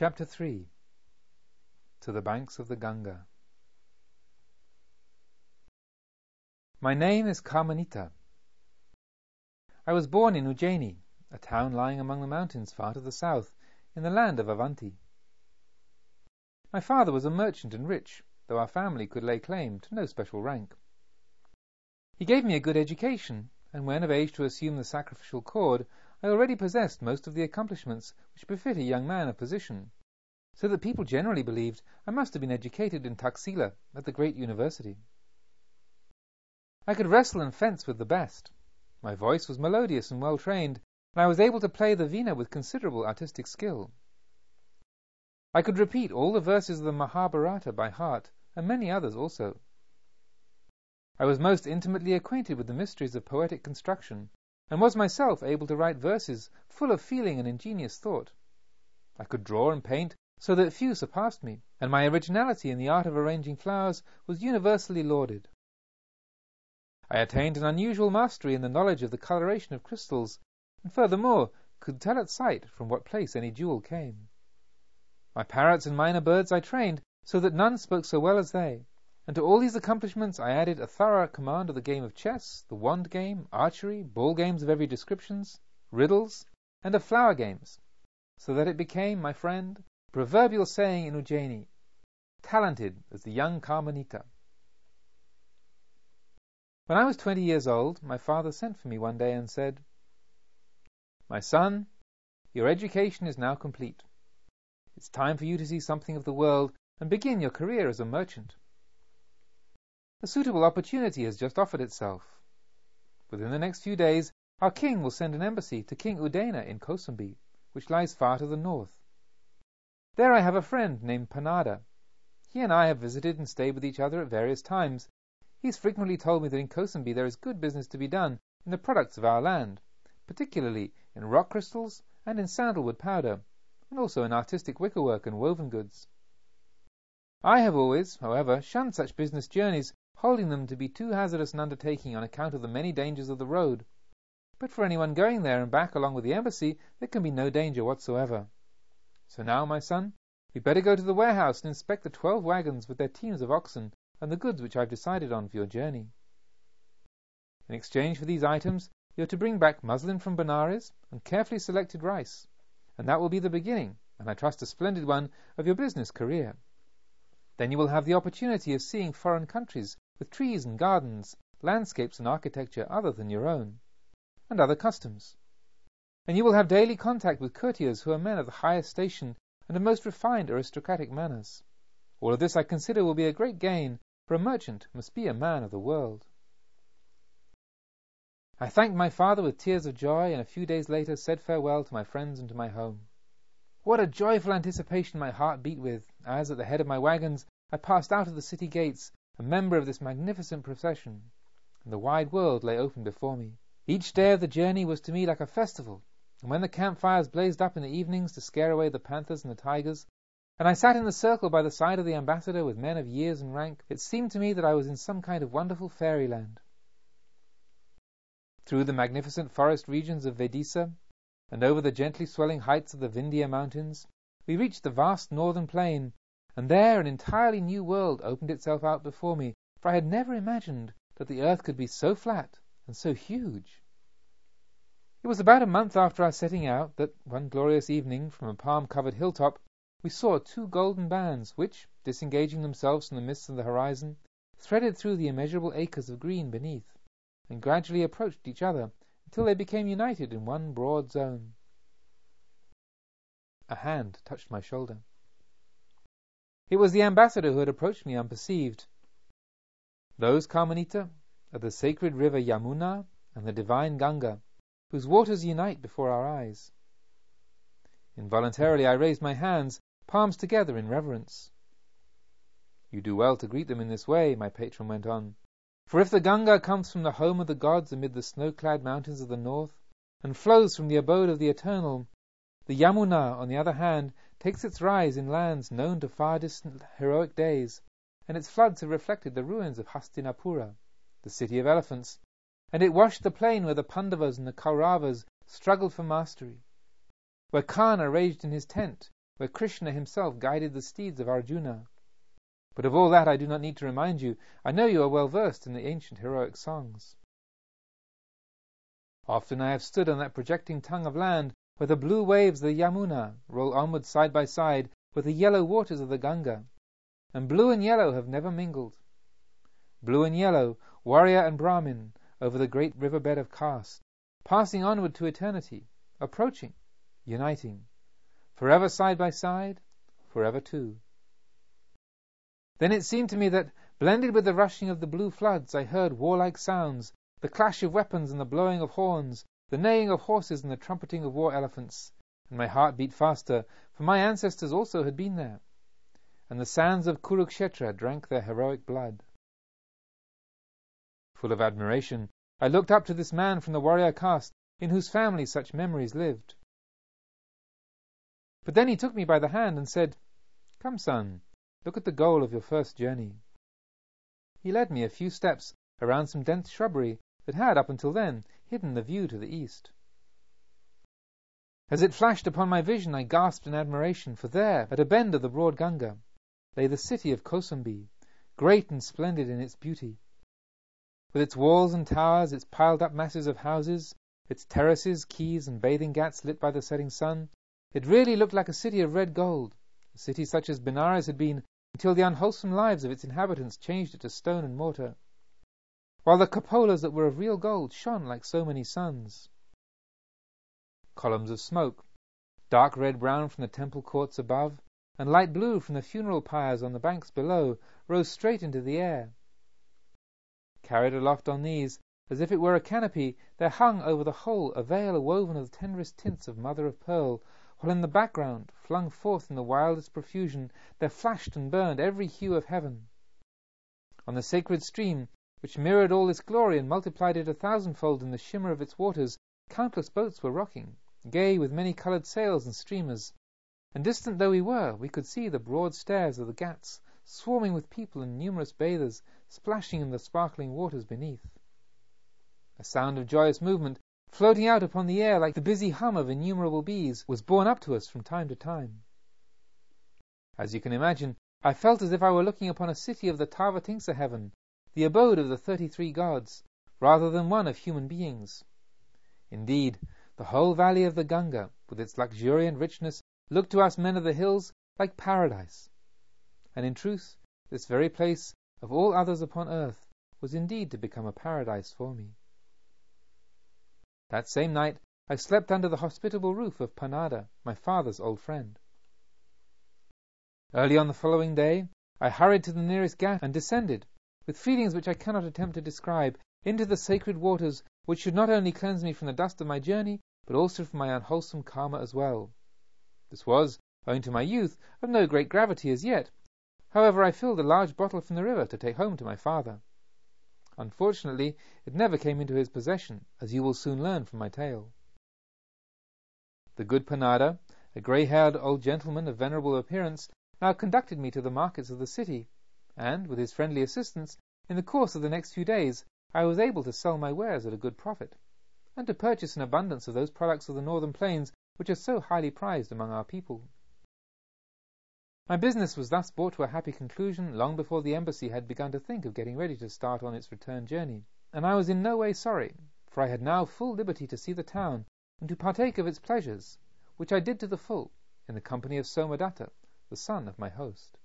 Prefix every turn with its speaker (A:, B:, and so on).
A: Chapter 3 To the Banks of the Ganga My name is Kamanita. I was born in Ujjaini, a town lying among the mountains far to the south, in the land of Avanti. My father was a merchant and rich, though our family could lay claim to no special rank. He gave me a good education, and when of age to assume the sacrificial cord, I already possessed most of the accomplishments which befit a young man of position, so that people generally believed I must have been educated in Taxila at the great university. I could wrestle and fence with the best. My voice was melodious and well trained, and I was able to play the veena with considerable artistic skill. I could repeat all the verses of the Mahabharata by heart, and many others also. I was most intimately acquainted with the mysteries of poetic construction, and was myself able to write verses full of feeling and ingenious thought. I could draw and paint so that few surpassed me, and my originality in the art of arranging flowers was universally lauded. I attained an unusual mastery in the knowledge of the coloration of crystals, and furthermore could tell at sight from what place any jewel came. My parrots and mynah birds I trained so that none spoke so well as they, and to all these accomplishments I added a thorough command of the game of chess, the wand game, archery, ball games of every description, riddles, and of flower games, so that it became, my friend, a proverbial saying in Ujjaini, talented as the young Kamanita. When I was twenty years old, my father sent for me one day and said, My son, your education is now complete. It's time for you to see something of the world and begin your career as a merchant. A suitable opportunity has just offered itself. Within the next few days, our king will send an embassy to King Udena in Kosambi, which lies far to the north. There I have a friend named Panada. He and I have visited and stayed with each other at various times. He has frequently told me that in Kosambi there is good business to be done in the products of our land, particularly in rock crystals and in sandalwood powder, and also in artistic wickerwork and woven goods. I have always, however, shunned such business journeys holding them to be too hazardous an undertaking on account of the many dangers of the road. But for anyone going there and back along with the embassy, there can be no danger whatsoever. So now, my son, we'd better go to the warehouse and inspect the twelve wagons with their teams of oxen and the goods which I've decided on for your journey. In exchange for these items, you're to bring back muslin from Benares and carefully selected rice, and that will be the beginning, and I trust a splendid one, of your business career. Then you will have the opportunity of seeing foreign countries with trees and gardens, landscapes and architecture other than your own, and other customs. And you will have daily contact with courtiers who are men of the highest station and of most refined aristocratic manners. All of this I consider will be a great gain, for a merchant must be a man of the world. I thanked my father with tears of joy, and a few days later said farewell to my friends and to my home. What a joyful anticipation my heart beat with, as, at the head of my wagons, I passed out of the city gates a member of this magnificent procession, and the wide world lay open before me. Each day of the journey was to me like a festival, and when the campfires blazed up in the evenings to scare away the panthers and the tigers, and I sat in the circle by the side of the ambassador with men of years and rank, it seemed to me that I was in some kind of wonderful fairyland. Through the magnificent forest regions of Vedisa, and over the gently swelling heights of the Vindhya mountains, we reached the vast northern plain, and there an entirely new world opened itself out before me, for I had never imagined that the earth could be so flat and so huge. It was about a month after our setting out that, one glorious evening, from a palm covered hilltop, we saw two golden bands which, disengaging themselves from the mists of the horizon, threaded through the immeasurable acres of green beneath, and gradually approached each other until they became united in one broad zone. A hand touched my shoulder. It was the ambassador who had approached me unperceived. Those, Kamanita, are the sacred river Yamuna and the divine Ganga, whose waters unite before our eyes. Involuntarily I raised my hands, palms together in reverence. You do well to greet them in this way, my patron went on. For if the Ganga comes from the home of the gods amid the snow-clad mountains of the north, and flows from the abode of the eternal, the Yamuna, on the other hand, takes its rise in lands known to far distant heroic days, and its floods have reflected the ruins of Hastinapura, the city of elephants, and it washed the plain where the Pandavas and the Kauravas struggled for mastery, where Karna raged in his tent where Krishna himself guided the steeds of Arjuna. But of all that I do not need to remind you. I know you are well versed in the ancient heroic songs. Often I have stood on that projecting tongue of land where the blue waves of the Yamuna roll onward side by side with the yellow waters of the Ganga, and blue and yellow have never mingled. Blue and yellow, warrior and Brahmin, over the great river bed of caste, passing onward to eternity, approaching, uniting, forever side by side, forever two. Then it seemed to me that, blended with the rushing of the blue floods, I heard warlike sounds, the clash of weapons and the blowing of horns, the neighing of horses and the trumpeting of war elephants, and my heart beat faster, for my ancestors also had been there, and the sands of Kurukshetra drank their heroic blood. Full of admiration, I looked up to this man from the warrior caste, in whose family such memories lived. But then he took me by the hand and said, Come, son, Look at the goal of your first journey. He led me a few steps around some dense shrubbery that had, up until then, hidden the view to the east. As it flashed upon my vision, I gasped in admiration, for there, at a bend of the broad Ganga, lay the city of Kosambi, great and splendid in its beauty. With its walls and towers, its piled up masses of houses, its terraces, quays, and bathing ghats lit by the setting sun, it really looked like a city of red gold, a city such as Benares had been until the unwholesome lives of its inhabitants changed it to stone and mortar, while the cupolas that were of real gold shone like so many suns. Columns of smoke, dark red-brown from the temple courts above, and light blue from the funeral pyres on the banks below, rose straight into the air. Carried aloft on these, as if it were a canopy, there hung over the whole a veil woven of the tenderest tints of mother of pearl, while in the background, flung forth in the wildest profusion, there flashed and burned every hue of heaven. On the sacred stream, which mirrored all its glory and multiplied it a thousandfold in the shimmer of its waters, countless boats were rocking, gay with many coloured sails and streamers, and distant though we were, we could see the broad stairs of the ghats swarming with people and numerous bathers splashing in the sparkling waters beneath. A sound of joyous movement floating out upon the air like the busy hum of innumerable bees, was borne up to us from time to time. As you can imagine, I felt as if I were looking upon a city of the Tavatimsa heaven, the abode of the thirty-three gods, rather than one of human beings. Indeed, the whole valley of the Ganga, with its luxuriant richness, looked to us men of the hills like paradise. And in truth, this very place, of all others upon earth, was indeed to become a paradise for me. That same night I slept under the hospitable roof of Panada, my father's old friend. Early on the following day I hurried to the nearest ghat and descended, with feelings which I cannot attempt to describe, into the sacred waters which should not only cleanse me from the dust of my journey, but also from my unwholesome karma as well. This was, owing to my youth, of no great gravity as yet. However, I filled a large bottle from the river to take home to my father. Unfortunately, it never came into his possession, as you will soon learn from my tale. The good Panada, a grey-haired old gentleman of venerable appearance, now conducted me to the markets of the city, and, with his friendly assistance, in the course of the next few days I was able to sell my wares at a good profit, and to purchase an abundance of those products of the northern plains which are so highly prized among our people. My business was thus brought to a happy conclusion long before the embassy had begun to think of getting ready to start on its return journey, and I was in no way sorry, for I had now full liberty to see the town and to partake of its pleasures, which I did to the full in the company of Somadatta, the son of my host.